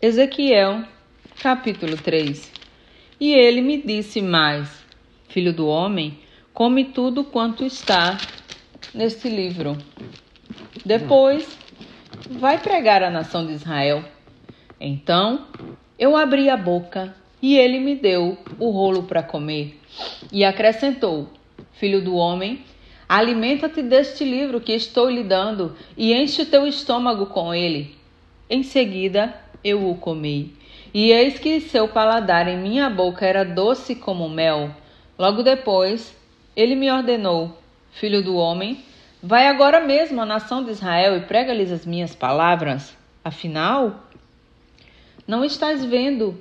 Ezequiel, capítulo 3 E ele me disse mais: Filho do homem, come tudo quanto está neste livro. Depois, vai pregar à nação de Israel. Então, eu abri a boca e ele me deu o rolo para comer. E acrescentou: Filho do homem, alimenta-te deste livro que estou lhe dando e enche o teu estômago com ele. Em seguida, eu o comi. E eis que seu paladar em minha boca era doce como mel. Logo depois, ele me ordenou: Filho do homem, vai agora mesmo à nação de Israel e prega-lhes as minhas palavras. Afinal, não estás vendo,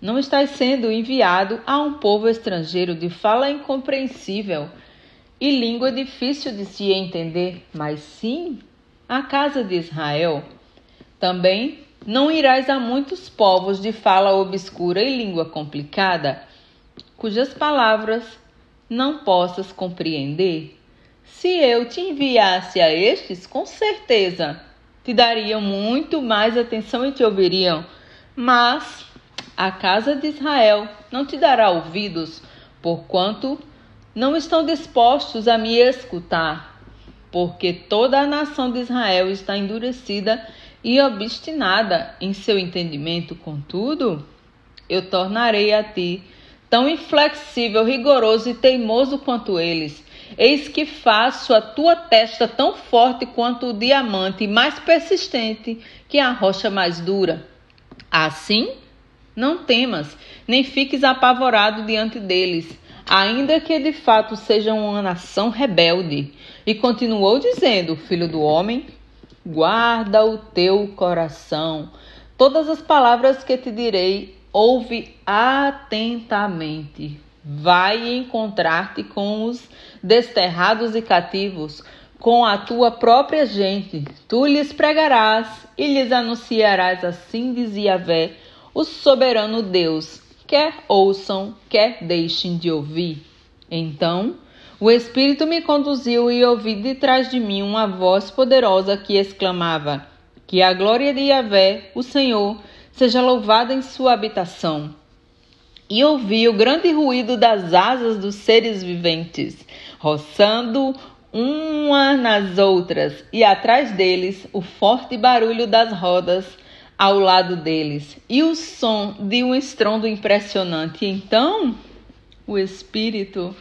não estás sendo enviado a um povo estrangeiro de fala incompreensível e língua difícil de se entender, mas sim a casa de Israel. Também não irás a muitos povos de fala obscura e língua complicada, cujas palavras não possas compreender. Se eu te enviasse a estes, com certeza te dariam muito mais atenção e te ouviriam. Mas a casa de Israel não te dará ouvidos, porquanto não estão dispostos a me escutar, porque toda a nação de Israel está endurecida e obstinada em seu entendimento, contudo, eu tornarei a ti tão inflexível, rigoroso e teimoso quanto eles. Eis que faço a tua testa tão forte quanto o diamante, mais persistente que a rocha mais dura. Assim, não temas, nem fiques apavorado diante deles, ainda que de fato sejam uma nação rebelde. E continuou dizendo: Filho do homem, guarda o teu coração. Todas as palavras que te direi, ouve atentamente. Vai encontrar-te com os desterrados e cativos, com a tua própria gente. Tu lhes pregarás e lhes anunciarás assim dizia Vé, o soberano Deus, quer ouçam, quer deixem de ouvir. Então, o Espírito me conduziu e ouvi de trás de mim uma voz poderosa que exclamava: Que a glória de Yahvé, o Senhor, seja louvada em sua habitação. E ouvi o grande ruído das asas dos seres viventes, roçando umas nas outras, e atrás deles o forte barulho das rodas ao lado deles, e o som de um estrondo impressionante. Então, o Espírito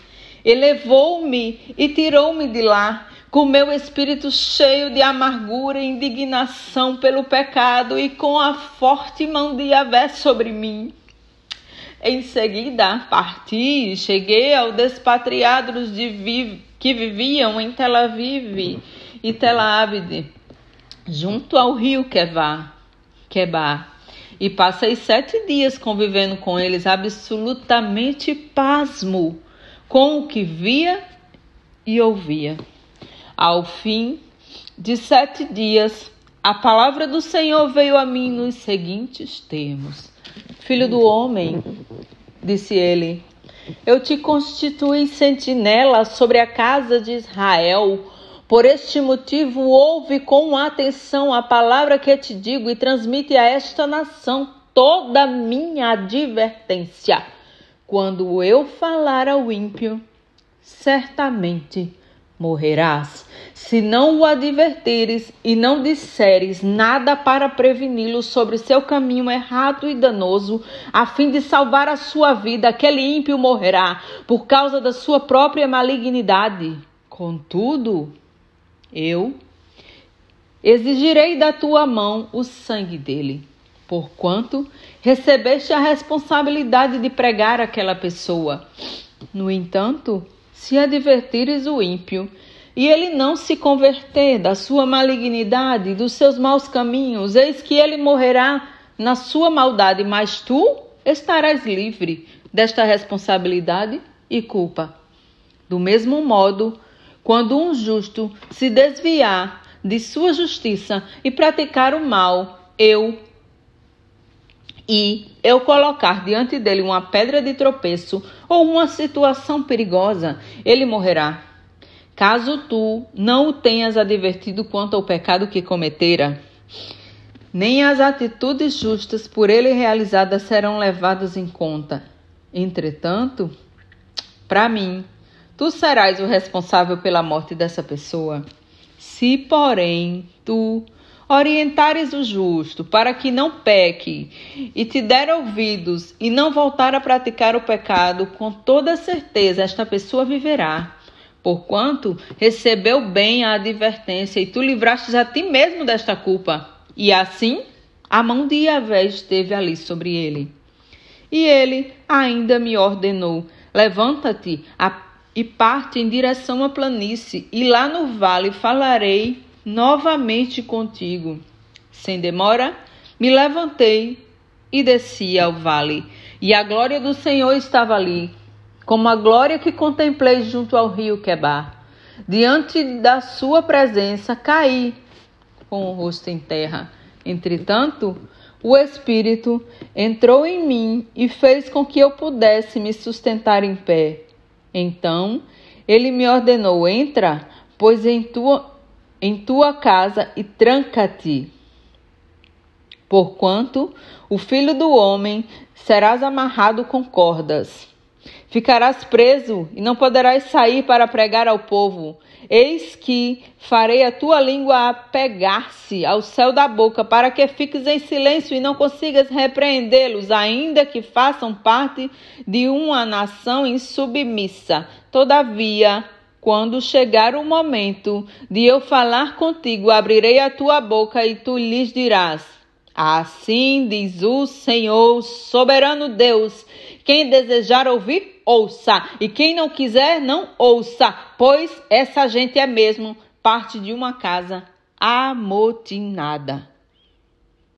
elevou-me e tirou-me de lá, com meu espírito cheio de amargura e indignação pelo pecado e com a forte mão de Yahvé sobre mim. Em seguida, parti e cheguei aos despatriados de Viv, que viviam em Tel Aviv e Tel Abid, junto ao rio Quevá, Quebá, e passei sete dias convivendo com eles absolutamente pasmo com o que via e ouvia. Ao fim de sete dias, a palavra do Senhor veio a mim nos seguintes termos: Filho do homem, disse ele, eu te constituí sentinela sobre a casa de Israel. Por este motivo, ouve com atenção a palavra que te digo e transmite a esta nação toda a minha advertência. Quando eu falar ao ímpio, certamente morrerás. Se não o advertires e não disseres nada para preveni-lo sobre seu caminho errado e danoso, a fim de salvar a sua vida, aquele ímpio morrerá por causa da sua própria malignidade. Contudo, eu exigirei da tua mão o sangue dele porquanto recebeste a responsabilidade de pregar aquela pessoa. No entanto, se advertires o ímpio, e ele não se converter da sua malignidade, dos seus maus caminhos, eis que ele morrerá na sua maldade, mas tu estarás livre desta responsabilidade e culpa. Do mesmo modo, quando um justo se desviar de sua justiça e praticar o mal, eu, e eu colocar diante dele uma pedra de tropeço ou uma situação perigosa, ele morrerá. Caso tu não o tenhas advertido quanto ao pecado que cometera, nem as atitudes justas por ele realizadas serão levadas em conta. Entretanto, para mim, tu serás o responsável pela morte dessa pessoa. Se, porém, tu orientares o justo para que não peque, e te der ouvidos e não voltar a praticar o pecado, com toda certeza esta pessoa viverá. Porquanto recebeu bem a advertência, e tu livrastes a ti mesmo desta culpa. E assim a mão de Yahvé esteve ali sobre ele. E ele ainda me ordenou: Levanta-te e parte em direção à planície, e lá no vale falarei novamente contigo. Sem demora, me levantei e desci ao vale, e a glória do Senhor estava ali, como a glória que contemplei junto ao rio Quebar. Diante da sua presença caí com o rosto em terra. Entretanto, o Espírito entrou em mim e fez com que eu pudesse me sustentar em pé. Então ele me ordenou: Entra, pois em tua em tua casa e tranca-te. Porquanto o filho do homem serás amarrado com cordas. Ficarás preso e não poderás sair para pregar ao povo. Eis que farei a tua língua apegar-se ao céu da boca, para que fiques em silêncio e não consigas repreendê-los, ainda que façam parte de uma nação insubmissa. Todavia, quando chegar o momento de eu falar contigo, abrirei a tua boca e tu lhes dirás: Assim diz o Senhor, soberano Deus. Quem desejar ouvir, ouça, e quem não quiser, não ouça, pois essa gente é mesmo parte de uma casa amotinada.